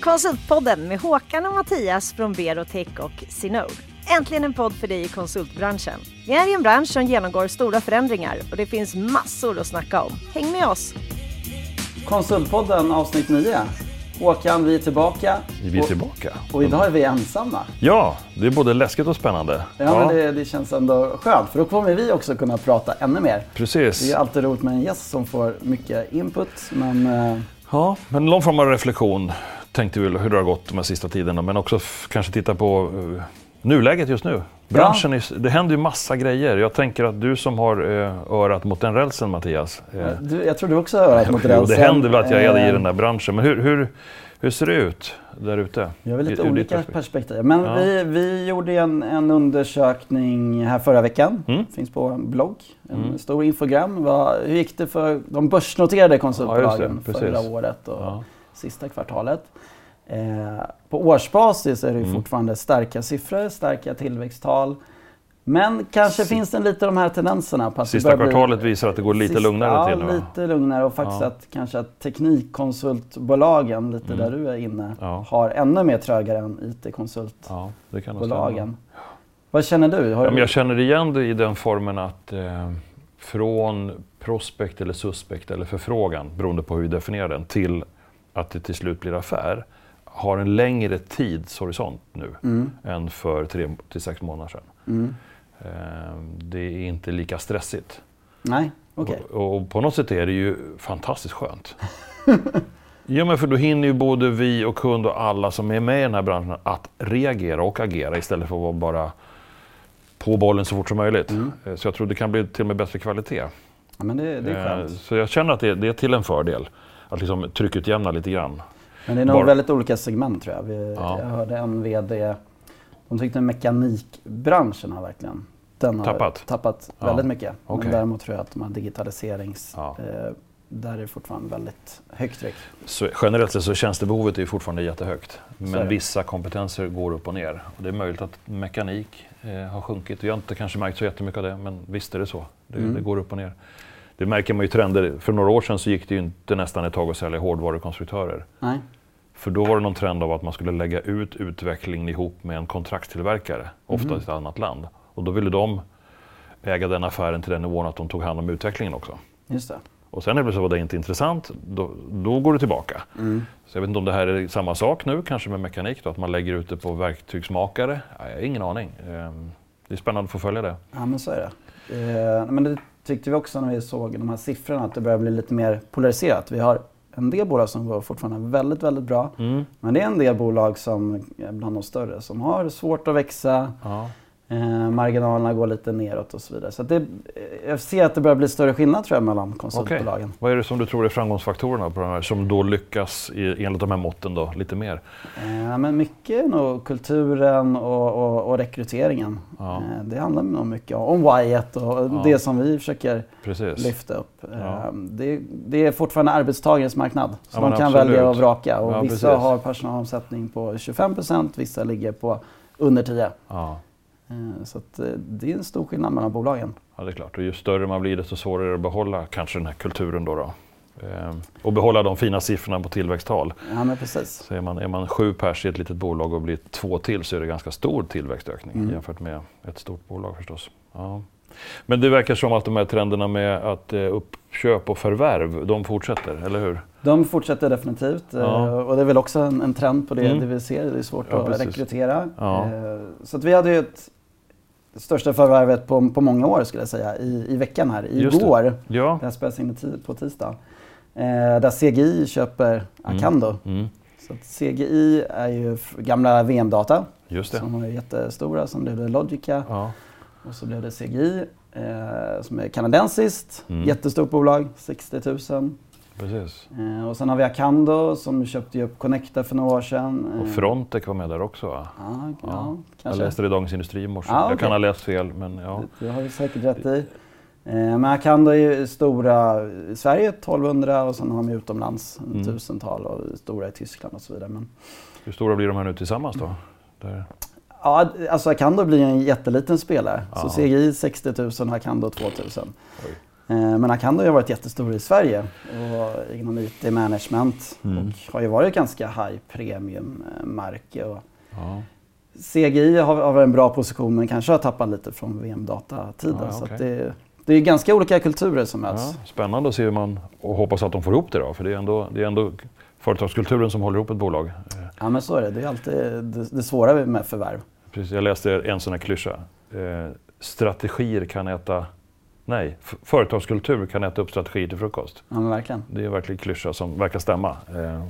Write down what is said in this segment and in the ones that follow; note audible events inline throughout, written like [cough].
Konsultpodden med Håkan och Mattias från Berotech och Sinode. Äntligen en podd för dig i konsultbranschen. Vi är i en bransch som genomgår stora förändringar och det finns massor att snacka om. Häng med oss! Konsultpodden avsnitt 9. Håkan, vi är tillbaka. Vi är tillbaka. Och, och idag är vi ensamma. Ja, det är både läskigt och spännande. Ja, ja. Men det, det, känns ändå skönt för då kommer vi också kunna prata ännu mer. Precis. Det är alltid roligt med en gäst som får mycket input. Men... eh, Ja, men någon form av reflektion tänkte vi hur det har gått de här sista tiderna. Men också kanske titta på uh, nuläget just nu. Branschen, är, det händer ju massa grejer. Jag tänker att du som har uh, örat mot den rälsen Mattias. Uh, du, jag tror du också har örat mot [laughs] rälsen. det händer väl att jag är i den där branschen. Men hur, hur, hur ser det ut där ute? Vi har lite olika perspektiv. perspektiv. Men ja. vi, vi gjorde en, en undersökning här förra veckan. Mm. Finns på en blogg. En mm. stor infogram. Vad, hur gick det för de börsnoterade konsultbolagen ja, förra året och ja. Sista kvartalet? Eh, på årsbasis är det mm. fortfarande starka siffror, starka tillväxttal. Men kanske S finns det lite de här tendenserna. På att Sista kvartalet visar att det går lite sista, lugnare till. Ja, lite lugnare och faktiskt ja. att kanske att teknikkonsultbolagen, lite mm. där du är inne, ja. har ännu mer trögare än IT-konsultbolagen. Ja, Vad känner du? Har ja, men jag känner igen det i den formen att eh, från prospect eller suspect eller förfrågan, beroende på hur vi definierar den, till att det till slut blir affär har en längre tidshorisont nu mm. än för tre till sex månader sedan. Mm. Ehm, det är inte lika stressigt. Nej, okay. och, och, på något sätt är det ju fantastiskt skönt. [laughs] ja, men för då hinner ju både vi och kund och alla som är med i den här branschen att reagera och agera istället för att vara bara på bollen så fort som möjligt. Mm. Ehm, så jag tror det kan bli till och med bättre kvalitet. Ja, men det, det är skönt. Så jag känner att det, det är till en fördel. Att liksom trycket jämnar lite grann. Men det är nog Bara... väldigt olika segment tror jag. Vi, ja. Jag hörde en VD, de tyckte mekanikbranschen har verkligen den har tappat, tappat ja. väldigt mycket. Okay. Men däremot tror jag att de har digitaliserings... Ja. Eh, där är det fortfarande väldigt högt tryck. Så generellt sett så tjänstebehovet är fortfarande jättehögt. Men vissa kompetenser går upp och ner. Och det är möjligt att mekanik eh, har sjunkit. Vi har inte kanske märkt så jättemycket av det, men visst är det så. Det, mm. det går upp och ner. Det märker man ju trender. För några år sedan så gick det ju inte nästan ett tag att sälja hårdvarukonstruktörer. Nej. För då var det någon trend av att man skulle lägga ut utvecklingen ihop med en kontraktstillverkare, ofta mm. i ett annat land. Och då ville de äga den affären till den nivån att de tog hand om utvecklingen också. Just det. Och sen plötsligt var det inte intressant, då, då går det tillbaka. Mm. Så jag vet inte om det här är samma sak nu, kanske med mekanik, då, att man lägger ut det på verktygsmakare. Ja, jag har ingen aning. Ehm, det är spännande att få följa det. Ja, men så är det. Eh, men det tyckte vi också när vi såg de här siffrorna, att det börjar bli lite mer polariserat. Vi har en del bolag som går fortfarande väldigt, väldigt bra. Mm. Men det är en del bolag som bland de större som har svårt att växa. Ja. Eh, marginalerna går lite neråt och så vidare. Så det, jag ser att det börjar bli större skillnad tror jag, mellan konsultbolagen. Okay. Vad är det som du tror är framgångsfaktorerna på de här, som då lyckas i, enligt de här måtten då, lite mer? Eh, men mycket är nog kulturen och, och, och rekryteringen. Ja. Eh, det handlar nog mycket om Wyatt och ja. det som vi försöker Precis. lyfta upp. Ja. Eh, det, det, är fortfarande arbetstagarens marknad. Så man kan absolut. välja och vraka. Och vissa precis. har personalomsättning på 25% vissa ligger på under 10 Eh, så att, eh, det är en stor skillnad mellan bolagen. Ja, det är klart. Och ju större man blir desto svårare är det att behålla kanske den här kulturen. Då, då. Ehm, och behålla de fina siffrorna på tillväxttal. Ja, men precis. Så är man, är man sju pers i ett litet bolag och blir två till så är det ganska stor tillväxtökning mm. jämfört med ett stort bolag förstås. Ja. Men det verkar som att de här trenderna med att eh, uppköp och förvärv, de fortsätter, eller hur? De fortsätter definitivt. Ja. Eh, och det är väl också en, en trend på det, mm. det vi ser. Det är svårt ja, att precis. rekrytera. Ja. Eh, så att vi hade ju ett det största förvärvet på, på många år skulle jag säga i, i veckan här. Igår, det. Ja. det här spelas in på tisdag. Eh, där CGI köper. Acando. Mm. Mm. Så CGI är ju gamla VM-data. Just det. Som var jättestora. Sen blev det Logica. Ja. Och så blev det CGI eh, som är kanadensiskt. Mm. Jättestort bolag, 60 000. Precis. Eh, och sen har vi Acando som köpte upp Connecta för några år sedan. Och Frontec var med där också va? Ja, ja, ja Jag läste det i Dagens Industri i morse. Ah, okay. Jag kan ha läst fel men ja. Det, det har du säkert rätt i. Eh, men Acando är ju stora i Sverige, 1200 och sen har de utomlands mm. tusental och stora i Tyskland och så vidare. Men... Hur stora blir de här nu tillsammans då? Där. Ja, alltså Acando blir en jätteliten spelare. Ja. Så CGI 60 000 och Acando 2000. Oj. Men Acando har varit jättestor i Sverige och inom IT-management mm. och har ju varit ganska high premium-märke. Ja. CGI har, har en bra position men kanske har tappat lite från VM-datatiden. Ja, okay. det, det är ganska olika kulturer som möts. Ja, spännande att se hur man, och hoppas att de får ihop det då, för det är ändå, det är ändå företagskulturen som håller ihop ett bolag. Ja men så är det, det är alltid det, det svåra med förvärv. Precis, jag läste en sån här klyscha. Eh, strategier kan äta Nej, företagskultur kan äta upp strategier till frukost. Ja, men verkligen. Det är verkligen klyscha som verkar stämma. Eh,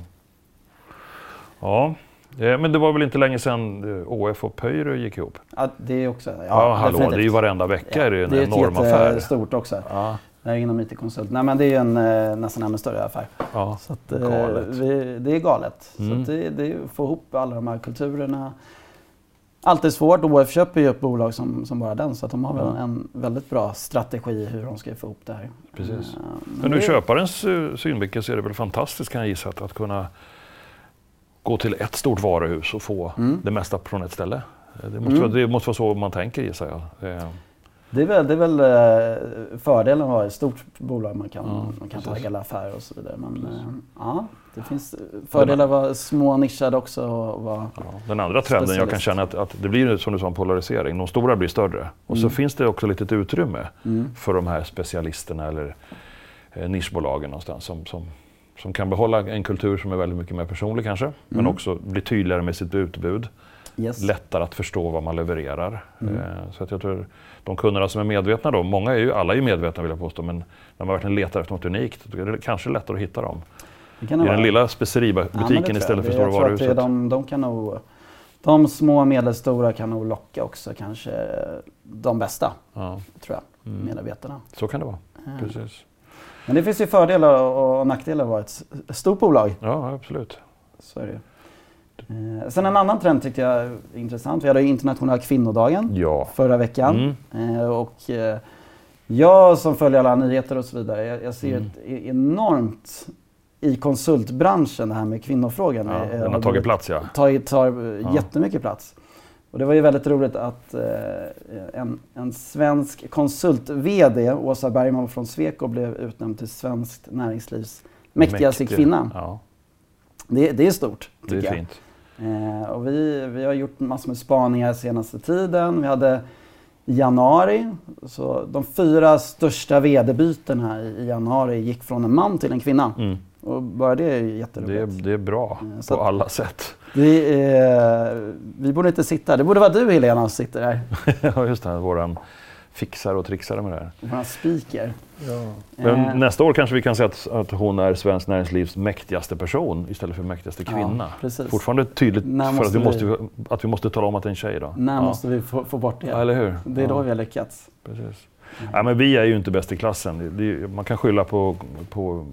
ja, Eh, men det var väl inte länge sedan eh, ÅF och Pöyry gick ihop? Ja, det är också... Ja, ja hallå, det är ju varenda vecka ja, är det en enorm affär. Det är stort också. Ja. Det är inom IT-konsult. Nej men det är ju en eh, nästan ännu större affär. Ja, så att, galet. Vi, det är galet. Mm. Så det, det är att få ihop alla de här kulturerna. Alltid svårt. ÅF köper ju upp bolag som, som bara den så att de har väl en väldigt bra strategi hur de ska få ihop det här. Precis. Men ur köparens synvinkel så är det väl fantastiskt kan jag gissa att, att kunna gå till ett stort varuhus och få mm. det mesta från ett ställe. Det måste, mm. vara, det måste vara så man tänker gissar jag. Eh. Det är väl, det är väl eh, fördelen att ha ett stort bolag. Man kan, ja, man kan ta hela affärer och så vidare. Men eh, ja, det finns fördelar att vara små nischade också. Och vara ja, den andra trenden jag kan känna att, att det blir som du sa en polarisering. De stora blir större. Och mm. så finns det också lite utrymme mm. för de här specialisterna eller eh, nischbolagen någonstans som, som som kan behålla en kultur som är väldigt mycket mer personlig kanske, mm. men också bli tydligare med sitt utbud. Yes. Lättare att förstå vad man levererar. Mm. Eh, så att jag tror de kunderna som är medvetna då, många är ju, alla är ju medvetna vill jag påstå, men när man verkligen letar efter något unikt, då är det kanske lättare att hitta dem. I den lilla speceributiken ja, istället för stora varuhuset. De, de, kan nog, de små och medelstora kan nog locka också kanske de bästa, ja. tror jag, mm. medarbetarna. Så kan det vara, ja. precis. Men det finns ju fördelar och nackdelar att vara ett stort bolag. Ja, absolut. Så är det eh, Sen en annan trend tyckte jag är intressant. Vi hade internationella kvinnodagen ja. förra veckan. Mm. Eh, och eh, jag som följer alla nyheter och så vidare, jag, jag ser mm. ett e-, enormt i konsultbranschen det här med kvinnofrågan. Ja, den har tagit plats ja. Tar, tar ja. jättemycket plats. Och det var ju väldigt roligt att eh, en, en svensk konsult-VD, Åsa Bergman från Sweco, blev utnämnd till svenskt näringslivs mäktigaste Mäktig. kvinna. Ja. Det, det, är stort, tycker Det är fint. Eh, och vi, vi har gjort massor med spaningar senaste tiden. Vi hade i januari, så de fyra största VD-bytena i januari gick från en man till en kvinna. Mm. Och bara det är jätteroligt. Det, det är bra eh, så på alla sätt. Vi, är, vi borde inte sitta Det borde vara du Helena som sitter här. [laughs] ja just det, våran fixare och trixare med det här. Våran speaker. Ja. Men eh. nästa år kanske vi kan säga att, att hon är Svenskt Näringslivs mäktigaste person istället för mäktigaste kvinna. Ja, Fortfarande tydligt för att vi, måste, att vi måste tala om att det är en tjej. Då. När ja. måste vi få, få bort det? Ja, eller hur? Det är då vi har lyckats. Precis. Ja, men vi är ju inte bäst i klassen. Det, man kan skylla på, på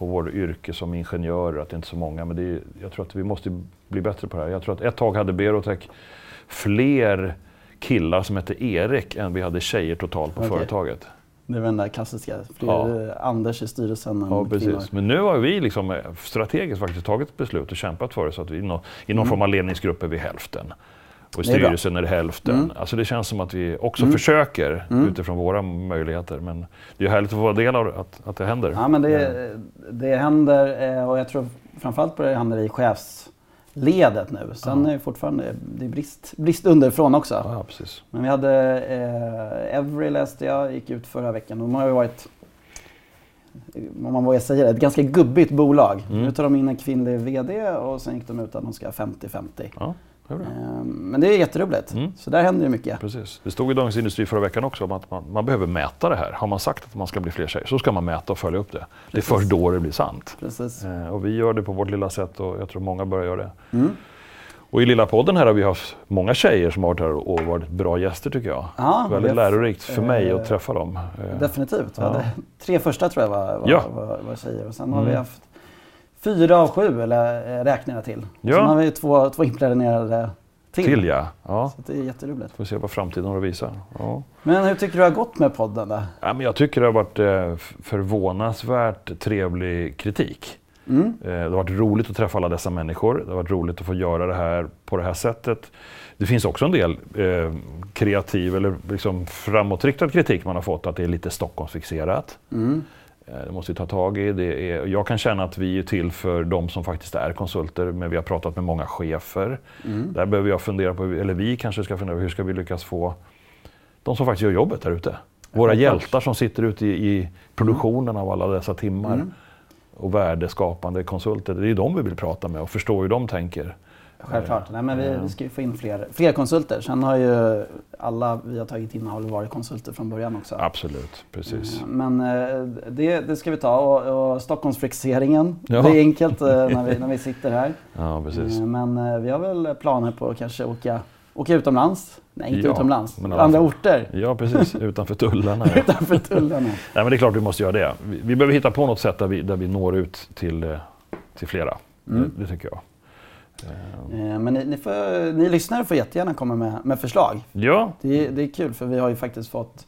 på vår yrke som ingenjörer, att det inte är så många. Men det är, jag tror att vi måste bli bättre på det här. Jag tror att ett tag hade Berotech fler killar som hette Erik än vi hade tjejer totalt på okay. företaget. Det är den där klassiska, fler ja. Anders i styrelsen än ja, precis. Kvinnor. Men nu har vi liksom strategiskt faktiskt tagit beslut och kämpat för det så att vi i någon, i någon mm. form av ledningsgrupp är vi hälften. Och i styrelsen är, det hälften. Mm. Alltså det känns som att vi också mm. försöker mm. utifrån våra möjligheter. Men det är härligt att få vara del av att, att det händer. Ja, men det, det händer eh, och jag tror framförallt på det händer i chefsledet nu. Sen ja. är det fortfarande det är brist, brist underifrån också. Ja, precis. Men vi hade eh, Every läste jag, gick ut förra veckan. De har ju varit om man vågar säga det, ett ganska gubbigt bolag. Mm. Nu tar de in en kvinnlig VD och sen gick de ut att de ska 50-50. Ja. Ehm, men det är jätteroligt. Mm. Så där händer det mycket. Precis. Det stod i Dagens Industri förra veckan också om att man, man, behöver mäta det här. Har man sagt att man ska bli fler tjejer så ska man mäta och följa upp det. Precis. Det är först då det blir sant. Precis. Eh, och vi gör det på vårt lilla sätt och jag tror många börjar göra det. Mm. Och i lilla podden här har vi haft många tjejer som har varit här och varit bra gäster tycker jag. Ja, Väldigt lärorikt för mig att träffa dem. Eh, definitivt. Ja. Tre första tror jag var, var, ja. var, var tjejer och sen mm. har vi haft fyra av sju eller, eh, räknar jag till. Ja. Sen har vi två, två impregnerade till. till ja. ja. Så det är jätteroligt. Får se vad framtiden har att visa. Ja. Men hur tycker du det har gått med podden? Då? Ja, men jag tycker det har varit eh, förvånansvärt trevlig kritik. Mm. Eh, det har varit roligt att träffa alla dessa människor. Det har varit roligt att få göra det här på det här sättet. Det finns också en del eh, kreativ eller liksom framåtriktad kritik man har fått, att det är lite Stockholmsfixerat. Mm. Eh, det måste vi ta tag i. Det är, jag kan känna att vi är till för de som faktiskt är konsulter, men vi har pratat med många chefer. Mm. Där behöver jag fundera på, eller vi kanske ska fundera på, hur ska vi lyckas få de som faktiskt gör jobbet där ute? Våra hjältar som sitter ute i, i produktionen av alla dessa timmar mm. och värdeskapande konsulter. Det är ju de vi vill prata med och förstå hur de tänker. Självklart. Nej, men vi, vi ska ju få in fler, fler konsulter. Sen har ju alla vi har tagit in har varit konsulter från början också. Absolut, precis. Eh, men eh, det, det ska vi ta. Och, och Stockholmsfixeringen, ja. det är enkelt eh, när vi, när vi sitter här. [laughs] Ja, precis. Men vi har väl planer på att kanske åka, åka utomlands. Nej, inte ja, utomlands. Men andra fall. orter. Ja, precis. Utanför tullarna. [laughs] Utanför tullarna. Nej, men det är klart vi måste göra det. Vi, vi behöver hitta på något sätt där vi, där vi når ut till, till flera. Mm. Det, det tycker jag. Eh, men ni, ni, får, ni lyssnare får jättegärna komma med, med förslag. Ja. Det, det, är kul för vi har ju faktiskt fått,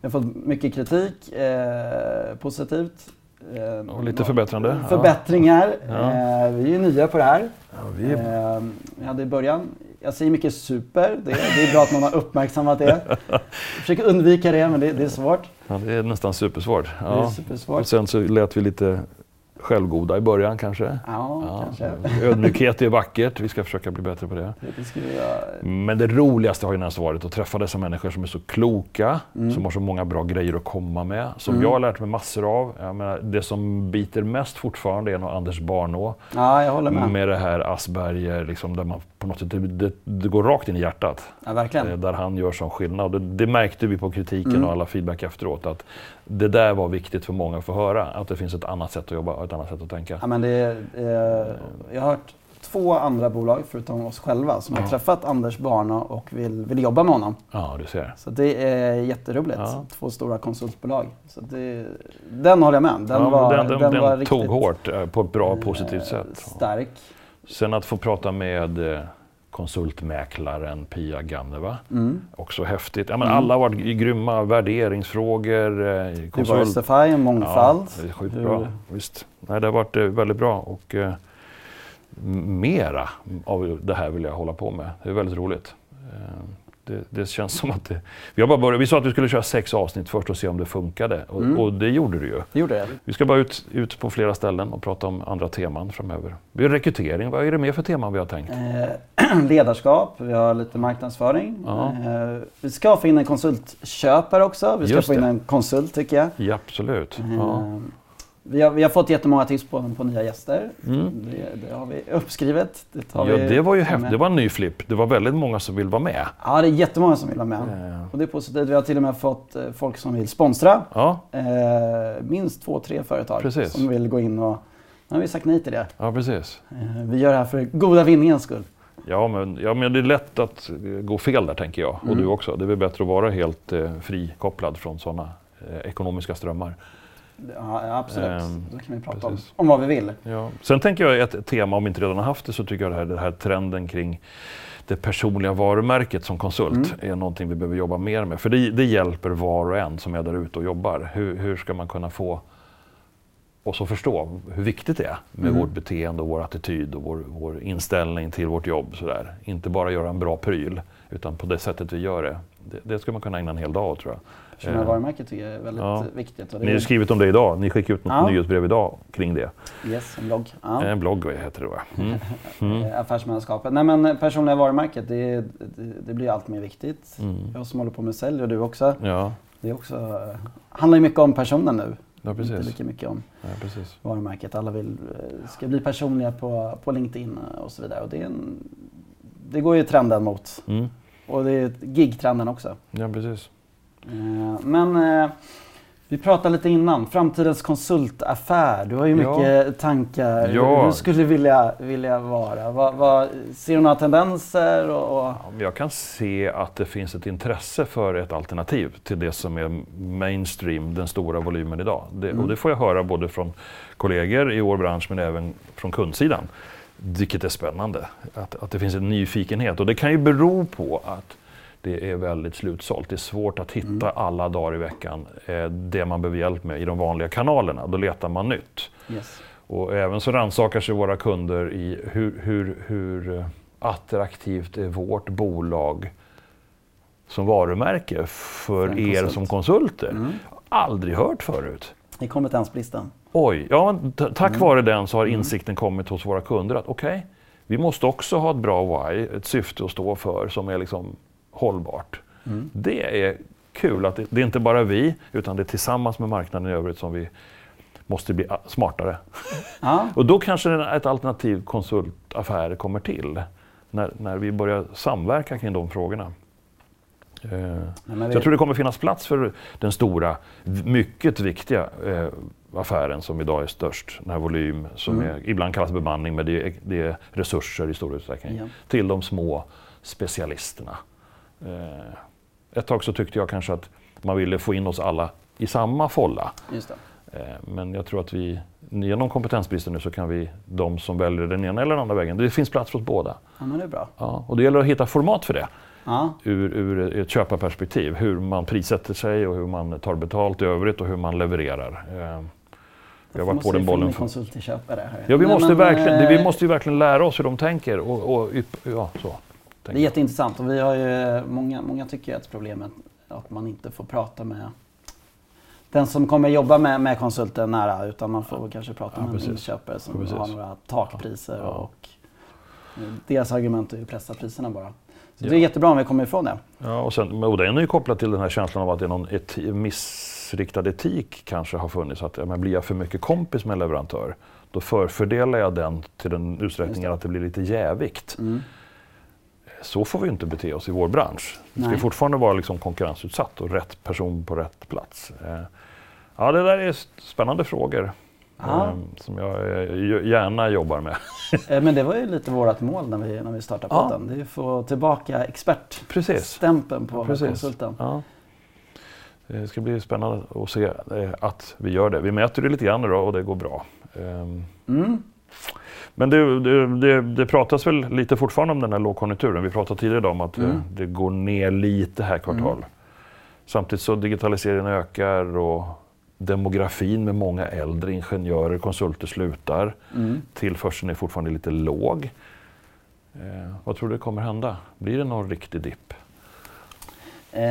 vi har fått mycket kritik, eh, positivt. Eh, och lite förbättrande. Förbättringar. Ja. Eh, vi är ju nya på det här. Ja, vi... Eh, vi hade i början, jag säger mycket super, det, det är bra att man har uppmärksammat det. Jag [laughs] försöker undvika det men det, det är svårt. Ja, det är nästan supersvårt. Ja. Det är supersvårt. Och sen så lät vi lite självgoda i början kanske. Ja, ja. kanske. Ödmjukhet är vackert, vi ska försöka bli bättre på det. det Men det roligaste har ju nästan varit att träffa dessa människor som är så kloka, mm. som har så många bra grejer att komma med, som mm. jag har lärt mig massor av. Menar, det som biter mest fortfarande är nog Anders Barnå. Ja, jag håller med. Med det här Asperger, liksom, där man på något sätt, det, det, det går rakt in i hjärtat. Ja, verkligen. Eh, där han gör sån skillnad. Det, det märkte vi på kritiken mm. och alla feedback efteråt. Att det där var viktigt för många att få höra. Att det finns ett annat sätt att jobba och ett annat sätt att tänka. Ja, men det, eh, jag har hört två andra bolag, förutom oss själva, som ja. har träffat Anders Barna och vill, vill jobba med honom. Ja, du ser. Så det är jätteroligt. Ja. Två stora konsultbolag. Så det, den håller jag med Den, ja, var, den, den, den, den var tog hårt eh, på ett bra, positivt sätt. Stark. Sen att få prata med eh, konsultmäklaren Pia Ganneva. Mm. Också häftigt. Ja, men mm. Alla har varit grymma. Värderingsfrågor, eh, konsult... Diversify, mångfald. Ja, det är sjukt bra. Visst. Nej, det har varit eh, väldigt bra. Och, eh, mera av det här vill jag hålla på med. Det är väldigt roligt. Eh, det, det, känns som att det... Vi, har bara börjat, vi sa att vi skulle köra sex avsnitt först och se om det funkade. Och, mm. och det gjorde det ju. Gjorde det. Vi ska bara ut, ut på flera ställen och prata om andra teman framöver. Vi har rekrytering. Vad är det mer för teman vi har tänkt? Eh, [clears throat] ledarskap, vi har lite marknadsföring. Ja. Eh, vi ska få in en konsultköpare också. Vi ska Just få in det. en konsult tycker jag. Ja, absolut. Ja. Eh, vi har, vi har fått jättemånga tips på, på nya gäster. Mm. Det, det, har vi uppskrivet. Det, ja, det var ju häftigt. Det var en ny flipp. Det var väldigt många som vill vara med. Ja, det är jättemånga som vill vara med. Ja. Och det är positivt. Vi har till och med fått eh, folk som vill sponsra. Ja. Eh, minst två, tre företag precis. som vill gå in och... Nu har vi sagt nej till det. Ja, precis. Eh, vi gör det här för goda vinningens skull. Ja men, ja, men det är lätt att gå fel där tänker jag. Och mm. du också. Det är väl bättre att vara helt eh, frikopplad från sådana eh, ekonomiska strömmar. Ja, absolut. Um, Då kan vi prata om, om vad vi vill. Ja. Sen tänker jag ett tema, om vi inte redan har haft det, så tycker jag det här, den här trenden kring det personliga varumärket som konsult mm. är någonting vi behöver jobba mer med. För det, det hjälper var och en som är där ute och jobbar. Hur, hur ska man kunna få oss att förstå hur viktigt det är med mm. vårt beteende och vår attityd och vår, vår inställning till vårt jobb. Sådär. Inte bara göra en bra pryl, utan på det sättet vi gör det. Det, det ska man kunna ägna en hel dag tror jag. Personliga varumärket tycker jag är väldigt ja. viktigt. Ni har skrivit om det idag. Ni skickade ut något ja. nyhetsbrev idag kring det. Yes, en blogg. Ja. En blogg heter det va? [laughs] Mm. Mm. Affärsmannaskapet. Nej men personliga varumärket, det, det, blir allt mer viktigt. Mm. Jag som håller på med sälj och du också. Ja. Det är också, handlar ju mycket om personen nu. Ja, precis. Inte lika mycket om ja, precis. varumärket. Alla vill, eh, ska bli personliga på, på LinkedIn och så vidare. Och det, en, det går ju trenden mot. Mm. Och det är gig-trenden också. Ja, precis. Eh, men eh, vi pratade lite innan, framtidens konsultaffär. Du har ju mycket ja. tankar ja. du skulle vilja, vilja vara. Vad, vad, ser du några tendenser? Och, och... Jag kan se att det finns ett intresse för ett alternativ till det som är mainstream, den stora volymen idag. Det, mm. Och det får jag höra både från kollegor i vår bransch men även från kundsidan. Vilket är spännande, att, att det finns en nyfikenhet. Och det kan ju bero på att det är väldigt slutsålt. Det är svårt att hitta mm. alla dagar i veckan eh, det man behöver hjälp med i de vanliga kanalerna. Då letar man nytt. Yes. Och även så rannsakar sig våra kunder i hur, hur, hur attraktivt är vårt bolag som varumärke för, er som konsulter. Mm. Aldrig hört förut. I kompetensbristen. Oj, ja, tack mm. vare den så har mm. insikten kommit hos våra kunder att okej, okay, vi måste också ha ett bra why, ett syfte att stå för som är liksom hållbart. Mm. Det är kul att det, det, är inte bara vi, utan det är tillsammans med marknaden i övrigt som vi måste bli smartare. Ja. [laughs] och då kanske ett alternativ konsultaffär kommer till. När, när vi börjar samverka kring de frågorna. Eh, det... jag tror det kommer finnas plats för den stora, mycket viktiga eh, affären som idag är störst, den här volym som mm. är, ibland kallas bemanning men det är, det är resurser i stor utsträckning, ja. till de små specialisterna. Eh, ett tag så tyckte jag kanske att man ville få in oss alla i samma folla. Eh, men jag tror att vi genom kompetensbristen nu så kan vi, de som väljer den ena eller den andra vägen, det finns plats för oss båda. Ja, men det är bra. Ja, och det gäller att hitta format för det. Ja. Ur, ur ett köparperspektiv, hur man prissätter sig och hur man tar betalt i övrigt och hur man levererar. Eh, vi har varit på den bollen. konsult till köpare här. Ja, vi, Nej, måste men, verkligen, vi måste ju verkligen lära oss hur de tänker. Och, och ja, så. Det är jätteintressant och vi har ju, många, många tycker att problemet är att man inte får prata med den som kommer jobba med, med konsulten nära utan man får ja. kanske prata ja, med precis. en inköpare som precis. har några takpriser ja. och deras argument är ju att pressa priserna bara. Så det är jättebra om vi kommer ifrån det. Ja, och, sen, och den är ju kopplad till den här känslan av att det är någon eti, missriktad etik kanske har funnits. Att, men blir jag för mycket kompis med en leverantör, då förfördelar jag den till den utsträckningen det. att det blir lite jävigt. Mm så får vi inte bete oss i vår bransch. Vi ska fortfarande vara liksom konkurrensutsatt och rätt person på rätt plats. Eh, ja, det där är spännande frågor. Ja. Ehm, som jag eh, gärna jobbar med. [laughs] Eh, men det var ju lite vårt mål när vi, när vi startade podden. Ja. Det är att få tillbaka expertstämpeln på Precis. konsulten. Ja. Det ska bli spännande att se att vi gör det. Vi mäter det lite grann då och det går bra. Ehm, mm. Men det, det, det, det, pratas väl lite fortfarande om den här lågkonjunkturen. Vi pratade tidigare om att mm. det går ner lite här kvartal. Mm. Samtidigt så digitaliseringen ökar och demografin med många äldre ingenjörer, konsulter slutar. Mm. Tillförseln är fortfarande lite låg. Eh, vad tror du kommer hända? Blir det någon riktig dipp? Eh,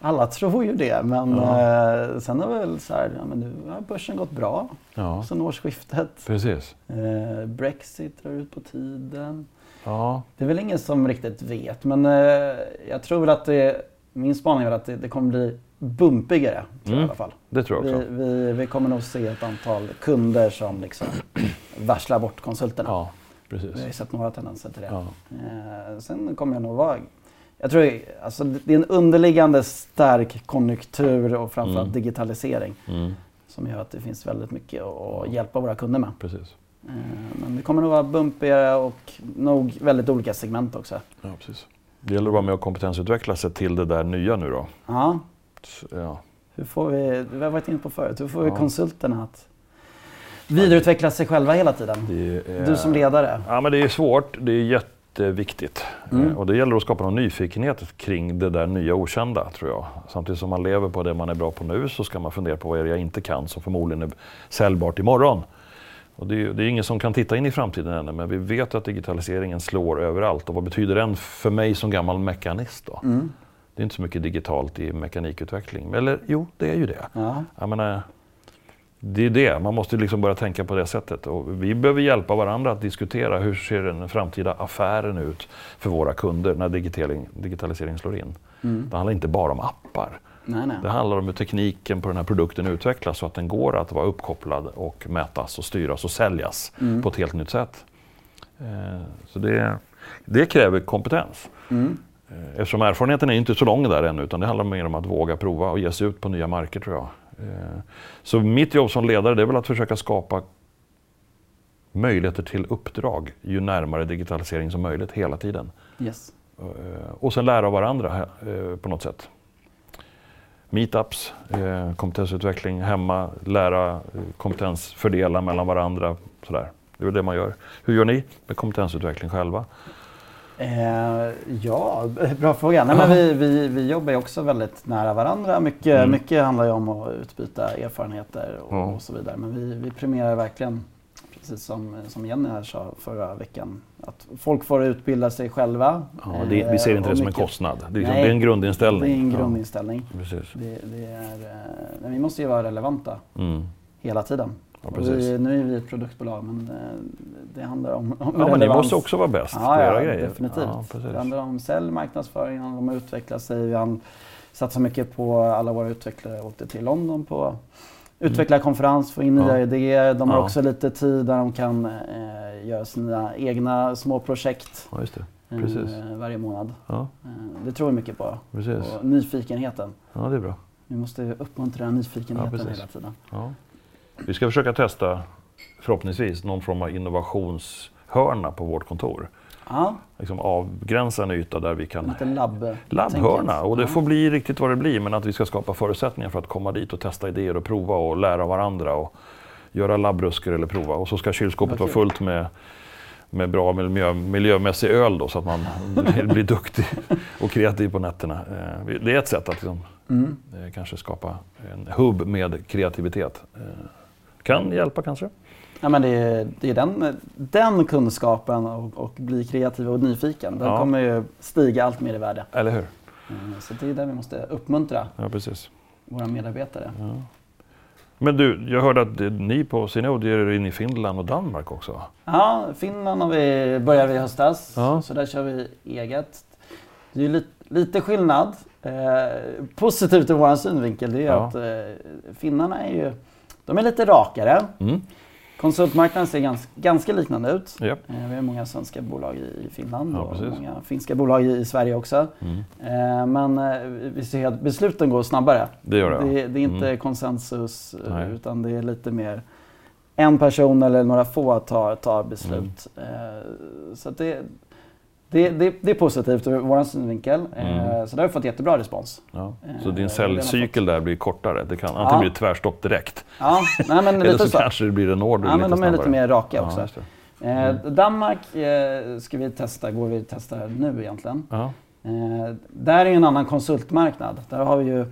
alla tror ju det, men ja. eh, sen har väl så här, ja, men nu har börsen gått bra ja. sen årsskiftet. Precis. Eh, Brexit drar ut på tiden. Ja. Det är väl ingen som riktigt vet, men eh, jag tror väl att det, min spaning är att det, det kommer bli bumpigare mm. i alla fall. Det tror jag också. Vi, vi, vi, kommer nog se ett antal kunder som liksom [clears throat] varslar bort konsulterna. Ja, precis. Vi har sett några tendenser till det. Ja. Eh, sen kommer jag nog vara jag tror alltså, det är en underliggande stark konjunktur och framförallt mm. digitalisering mm. som gör att det finns väldigt mycket att hjälpa våra kunder med. Precis. Eh, men det kommer nog vara bumpigare och nog väldigt olika segment också. Ja, precis. Det gäller att vara med och kompetensutveckla sig till det där nya nu då. Ja. ja. Hur får vi, vi har varit inne på förut, hur får vi konsulterna att vidareutveckla sig själva hela tiden? Är, du som ledare. Ja, men det är svårt. Det är jätte jätteviktigt. Mm. Och det gäller att skapa någon nyfikenhet kring det där nya okända, tror jag. Samtidigt som man lever på det man är bra på nu så ska man fundera på vad är det jag inte kan som förmodligen är säljbart imorgon. Och det, är, det är ingen som kan titta in i framtiden ännu, men vi vet att digitaliseringen slår överallt. Och vad betyder den för mig som gammal mekanist? Då? Mm. Det är inte så mycket digitalt i mekanikutveckling. Eller jo, det är ju det. Ja. Jag menar, det är det, man måste liksom börja tänka på det sättet. Och vi behöver hjälpa varandra att diskutera hur ser den framtida affären ut för våra kunder när digitalisering, slår in. Mm. Det handlar inte bara om appar. Nej, nej. Det handlar om hur tekniken på den här produkten utvecklas så att den går att vara uppkopplad och mätas och styras och säljas mm. på ett helt nytt sätt. Eh, så det, det kräver kompetens. Mm. Eh, eftersom erfarenheten är inte så lång där ännu utan det handlar mer om att våga prova och ge sig ut på nya marker tror jag. Eh, så mitt jobb som ledare det är väl att försöka skapa möjligheter till uppdrag ju närmare digitalisering som möjligt hela tiden. Yes. Eh, och sen lära av varandra eh, på något sätt. Meetups, kompetensutveckling hemma, lära kompetens, fördela mellan varandra. Sådär. Det är väl det man gör. Hur gör ni med kompetensutveckling själva? Eh, ja, [laughs] bra fråga. Nej, men vi, vi, vi jobbar ju också väldigt nära varandra. Mycket, mm. mycket handlar ju om att utbyta erfarenheter och, mm. och så vidare. Men vi, vi premierar verkligen, precis som, som Jenny här sa förra veckan, att folk får utbilda sig själva. Ja, det, vi ser inte det som en kostnad. Det är, nej, det är en grundinställning. Det är en grundinställning. Ja, precis. Det, det är, nej, vi måste ju vara relevanta mm. hela tiden. Ja, vi, nu är vi ett produktbolag men eh, det handlar om, om Ja men ni måste också vara bäst ja, på era ja, grejer. Definitivt. Ja, det handlar om sälj, marknadsföring, om att utveckla sig. Vi har satsat mycket på alla våra utvecklare. Åkte till London på utvecklarkonferens, få in nya idéer. De har också lite tid där de kan eh, göra sina egna små projekt. Ja, just det. Precis. Eh, varje månad. Ja. Eh, det tror vi mycket på. Precis. Och nyfikenheten. Ja, det är bra. Vi måste uppmuntra nyfikenheten hela tiden. Vi ska försöka testa, förhoppningsvis, någon form av innovationshörna på vårt kontor. Ja. Liksom avgränsa en yta där vi kan... Lite labb, labbhörna. Och det får bli riktigt vad det blir, men att vi ska skapa förutsättningar för att komma dit och testa idéer och prova och lära av varandra och göra labbrusker eller prova. Och så ska kylskåpet vara fullt med med bra miljö, miljömässig öl då, så att man blir duktig och kreativ på nätterna. Eh, det är ett sätt att liksom, mm. Eh, kanske skapa en hubb med kreativitet. Kan hjälpa kanske. Ja, men det är, det är den, den kunskapen och, och bli kreativ och nyfiken. Den ja. kommer ju stiga allt mer i värde. Eller hur? Så det är det vi måste uppmuntra ja, precis. våra medarbetare. Ja. Men du, jag hörde att ni på Cinode ger er in i Finland och Danmark också? Ja, Finland har vi, började vi i höstas. Ja. Så där kör vi eget. Det är lite, lite skillnad. Eh, positivt ur vår synvinkel det är ja. att eh, finnarna är ju de är lite rakare. Mm. Konsultmarknaden ser ganska, ganska liknande ut. Yep. Eh, vi har många svenska bolag i Finland ja, och precis. många finska bolag i Sverige också. Mm. Eh, men eh, vi ser att besluten går snabbare. Det gör det. Det, det är inte mm. konsensus Nej. utan det är lite mer en person eller några få tar, tar beslut. Mm. Så det, det, det, det, är positivt ur vår synvinkel. Mm. Så det har vi fått jättebra respons. Ja. Så din säljcykel där blir kortare? Det kan antingen ja. bli tvärstopp direkt. Ja. Nej, men [laughs] Eller så, så kanske det blir en order ja, lite men De snabbare. är lite mer raka också. Mm. Danmark eh, ska vi testa, går vi testa nu egentligen. Ja. Eh, där är en annan konsultmarknad. Där har vi ju,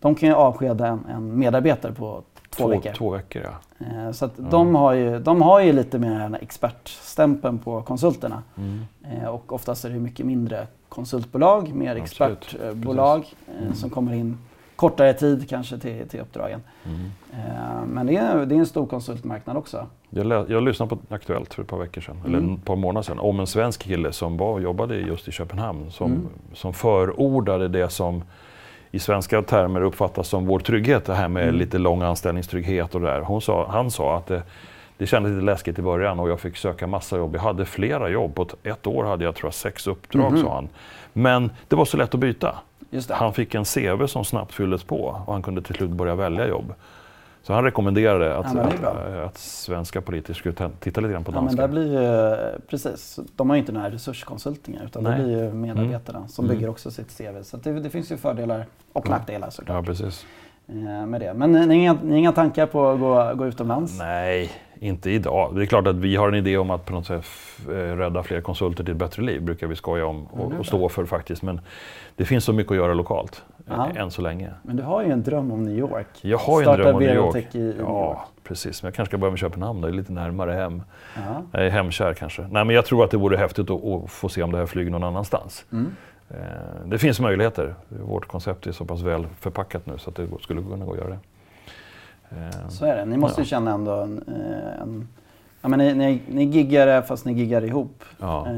de kan ju avskeda en, en medarbetare på två, två veckor. Två veckor ja. Eh, så ja. de, har ju, de har ju lite mer den expertstämpeln på konsulterna. Mm. Eh, och oftast är det mycket mindre konsultbolag, mer expertbolag mm. som kommer in kortare tid kanske till, till uppdragen. Mm. Men det är, det är en stor konsultmarknad också. Jag, jag lyssnade på Aktuellt för ett par veckor sedan, mm. eller ett par månader sedan, om en svensk kille som var, jobbade just i Köpenhamn som, mm. som förordade det som i svenska termer uppfattas som vår trygghet, det här med mm. lite lång anställningstrygghet och det där. Hon sa, han sa att det, det kändes lite läskigt i början och jag fick söka massa jobb. Jag hade flera jobb. På ett år hade jag tror jag sex uppdrag, mm. sa han. Men det var så lätt att byta. Han fick en CV som snabbt fylldes på och han kunde till slut börja välja jobb. Så han rekommenderade att, ja, att, att, svenska politiker skulle titta lite grann på danska. Ja, men det blir ju, precis, de har ju inte några resurskonsultingar utan Nej. det blir ju medarbetarna mm. som bygger mm. också sitt CV. Så det, det, finns ju fördelar och nackdelar såklart. Ja, precis. Eh, med det. Men ni har inga, ni inga tankar på att gå, gå utomlands? Nej, inte idag. Det är klart att vi har en idé om att på något sätt eh, rädda fler konsulter till ett bättre liv, brukar vi skoja om och, mm, och stå för faktiskt. Men det finns så mycket att göra lokalt. Aha. än så länge. Men du har ju en dröm om New York. Jag har ju en dröm om New York. I, i ja, New York. precis. Men jag kanske ska börja med Köpenhamn, det är lite närmare hem. Aha. Jag är hemkär kanske. Nej, men jag tror att det vore häftigt att, att få se om det här flyger någon annanstans. Mm. Eh, det finns möjligheter. Vårt koncept är så pass väl förpackat nu så att det skulle kunna gå att göra det. Eh, så är det. Ni måste ja. ju känna ändå en, eh, en Ja, men ni, ni, ni giggar fast ni giggar ihop. Ja. Eh,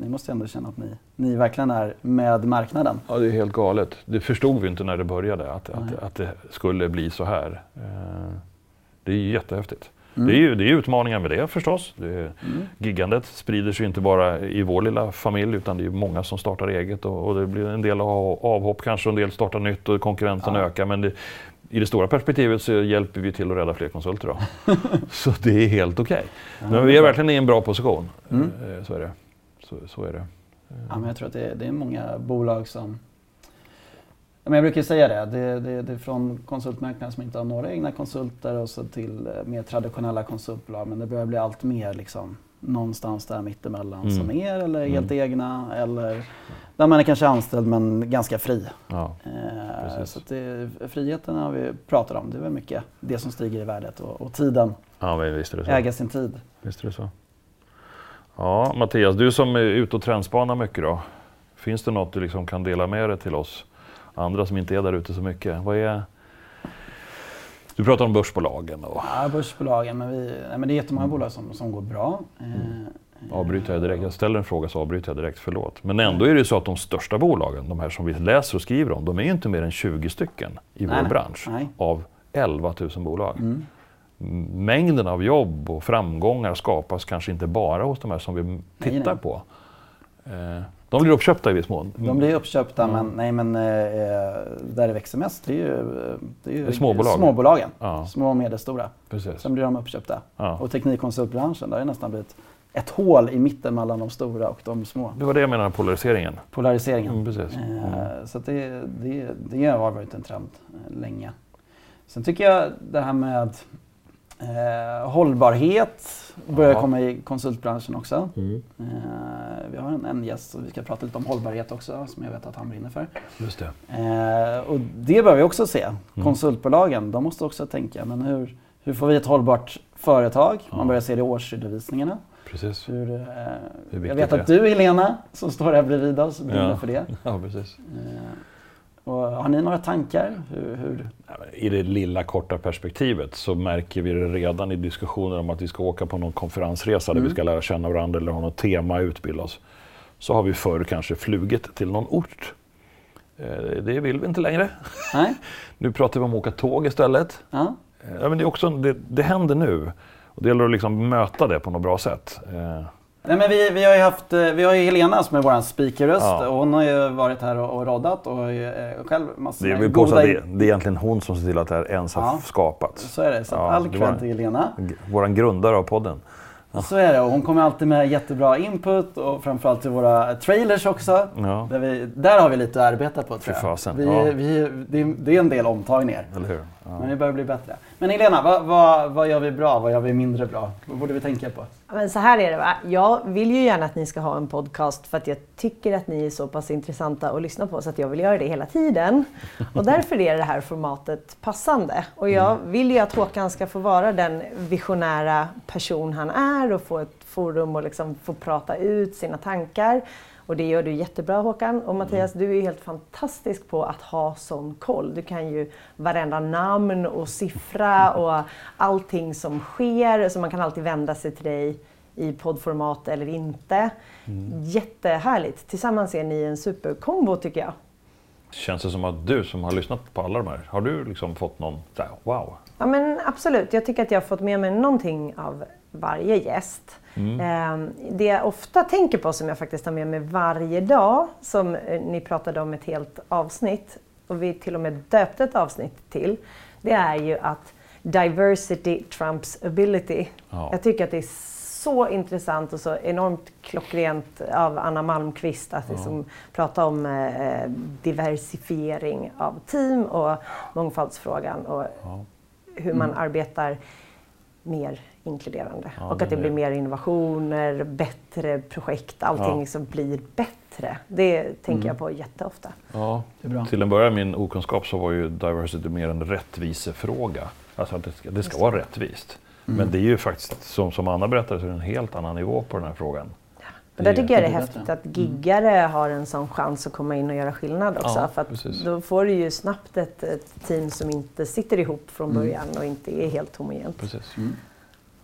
ni måste ändå känna att ni, ni verkligen är med marknaden. Ja, det är helt galet. Det förstod vi inte när det började, att, att, att det skulle bli så här. Eh, det är jättehäftigt. Mm. Det, är ju, det är utmaningar med det förstås. Det, mm. Giggandet sprider sig inte bara i vår lilla familj utan det är många som startar eget och, och det blir en del avhopp kanske, en del startar nytt och konkurrensen ja. ökar. Men det, i det stora perspektivet så hjälper vi till att rädda fler konsulter. Då. [laughs] så det är helt okej. Okay. Men vi är verkligen i en bra position. Mm. Eh, så är det. Så, så är det. Ja, men jag tror att det är, det är många bolag som... Men jag brukar säga det, det, det, det är från konsultmarknaden som inte har några egna konsulter och så till eh, mer traditionella konsultbolag. Men det börjar bli allt mer liksom någonstans där mittemellan mm. som er eller mm. helt egna eller där man är kanske anställd men ganska fri. Ja, eh, så det, friheten har vi pratat om, det är väl mycket det som stiger i värdet och, och tiden. Ja, visst är. Äga sin tid. Visst är det så. Ja, Mattias, du som är ute och trendspanar mycket då. Finns det något du liksom kan dela med dig till oss andra som inte är där ute så mycket? Vad är... Du pratar om börsbolagen. Och... Ja, börsbolagen. Men, vi, nej, men det är jättemånga mm. bolag som, som går bra. Mm. Eh, avbryter jag direkt? Jag ställer en fråga så avbryter jag direkt, förlåt. Men ändå är det så att de största bolagen, de här som vi läser och skriver om, de är ju inte mer än 20 stycken i nej, vår bransch nej. av 11 000 bolag. Mm mängden av jobb och framgångar skapas kanske inte bara hos de här som vi tittar nej, nej. på. Eh, de blir uppköpta i viss mån. De blir uppköpta, mm. men, nej, men eh, där det växer mest det är ju, det är ju det är småbolag. småbolagen. Ja. Små och medelstora. Precis. Sen blir de uppköpta. Ja. Och teknikkonsultbranschen, där är nästan blivit ett hål i mitten mellan de stora och de små. Det var det jag menade, polariseringen. Polariseringen. Mm, precis. Eh, mm. Så det, det, det har varit en trend eh, länge. Sen tycker jag det här med Eh, hållbarhet börjar Aha. komma i konsultbranschen också. Mm. Eh, vi har en, en gäst och vi ska prata lite om hållbarhet också som jag vet att han brinner för. Just det. Eh, och det bör vi också se. Mm. Konsultbolagen, de måste också tänka, men hur, hur får vi ett hållbart företag? Ja. Man börjar se det i årsredovisningarna. Precis. Hur, eh, jag vet att du Helena, som står här bredvid oss, brinner ja. för det. Ja, precis. Eh, och har ni några tankar? Hur, hur? I det lilla korta perspektivet så märker vi det redan i diskussioner om att vi ska åka på någon konferensresa mm. där vi ska lära känna varandra eller ha något tema och utbilda oss. Så har vi förr kanske flugit till någon ort. Eh, det vill vi inte längre. Nej. [laughs] nu pratar vi om att åka tåg istället. Ja. Ja, men det, är också, det, det händer nu. Och det gäller att liksom möta det på något bra sätt. Nej, men vi, vi har ju haft eh, vi har ju Helena som är vår speakerröst ja. och hon har ju varit här och, och roddat och eh, själv massor det, med goda... Det, det är egentligen hon som ser till att det här ens har ja. skapats. Så är det. Så ja, all cred till Helena. Vår grundare av podden. Ja. Så är det och hon kommer alltid med jättebra input och framförallt till våra trailers också. Ja. Där, vi, där har vi lite att arbeta på tror jag. Vi, vi, det, det, är en del omtagningar. Eller hur? Ja. Men vi börjar bli bättre. Men Helena, vad, vad, vad, gör vi bra? Vad gör vi mindre bra? Vad borde vi tänka på? Men så här är det va. Jag vill ju gärna att ni ska ha en podcast för att jag tycker att ni är så pass intressanta att lyssna på så att jag vill göra det hela tiden. Och därför är det här formatet passande. Och jag mm. vill ju att Håkan ska få vara den visionära person han är och få ett forum och liksom få prata ut sina tankar. Och det gör du jättebra Håkan. Och Mattias, du är helt fantastisk på att ha sån koll. Du kan ju varenda namn och siffra och allting som sker. Så man kan alltid vända sig till dig i poddformat eller inte. Mm. Jättehärligt. Tillsammans är ni en superkombo tycker jag. Känns det som att du som har lyssnat på alla de här, har du liksom fått någon här, wow? Ja men absolut. Jag tycker att jag har fått med mig någonting av varje gäst. Mm. Ehm, det jag ofta tänker på som jag faktiskt har med mig varje dag, som eh, ni pratade om ett helt avsnitt och vi till och med döpte ett avsnitt till, det är ju att diversity trumps ability. Ja. Jag tycker att det är så intressant och så enormt klockrent av Anna Malmqvist att liksom ja. prata om eh, diversifiering av team och mångfaldsfrågan och ja. Hur man mm. arbetar mer inkluderande. Ja, och att det blir mer innovationer, bättre projekt, allting ja. liksom blir bättre. Det tänker mm. jag på jätteofta. Ja, till en början min okunskap så var ju diversity mer en rättvisefråga. Alltså att det ska, det ska vara rättvist. Mm. Men det är ju faktiskt, som, som Anna berättade, så är det en helt annan nivå på den här frågan. Och där tycker jag det är häftigt att mm. giggare mm. har en sån chans att komma in och göra skillnad också. Ja, för att då får du ju snabbt ett, ett, team som inte sitter ihop från mm. början mm. och inte är helt homogent. Precis. Mm.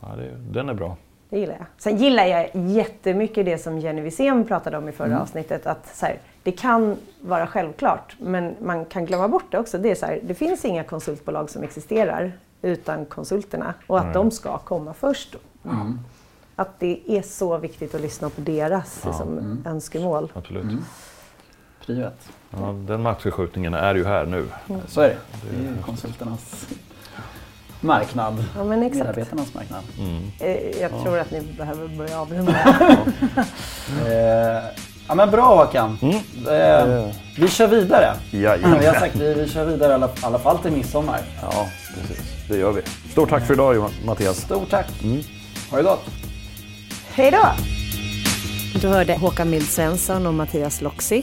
Ja, det, den är bra. Det gillar jag. Sen gillar jag jättemycket det som Jenny Wirsén pratade om i förra mm. avsnittet. Att så här, det kan vara självklart, men man kan glömma bort det också. Det, är så här, det finns inga konsultbolag som existerar utan konsulterna och att mm. de ska komma först. Mm. Att det är så viktigt att lyssna på deras ja. liksom, mm. önskemål. Absolut. Mm. Privat. Ja, den maktförskjutningen är ju här nu. Mm. Så är det. Det är konsulternas marknad. Ja, men exakt. Medarbetarnas marknad. Mm. Eh, jag tror att ni behöver börja avrunda. [laughs] eh, ja men bra Håkan. Mm. Eh, vi kör vidare. Ja, vi har sagt vi, vi kör vidare i alla, alla fall till midsommar. Ja, precis. Det gör vi. Stort tack för idag Mattias. Stort tack. Mm. Ha det gott. Hej då! Du hörde Håkan Mild Svensson och Mattias Loxi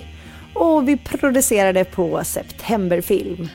och vi producerade på Septemberfilm.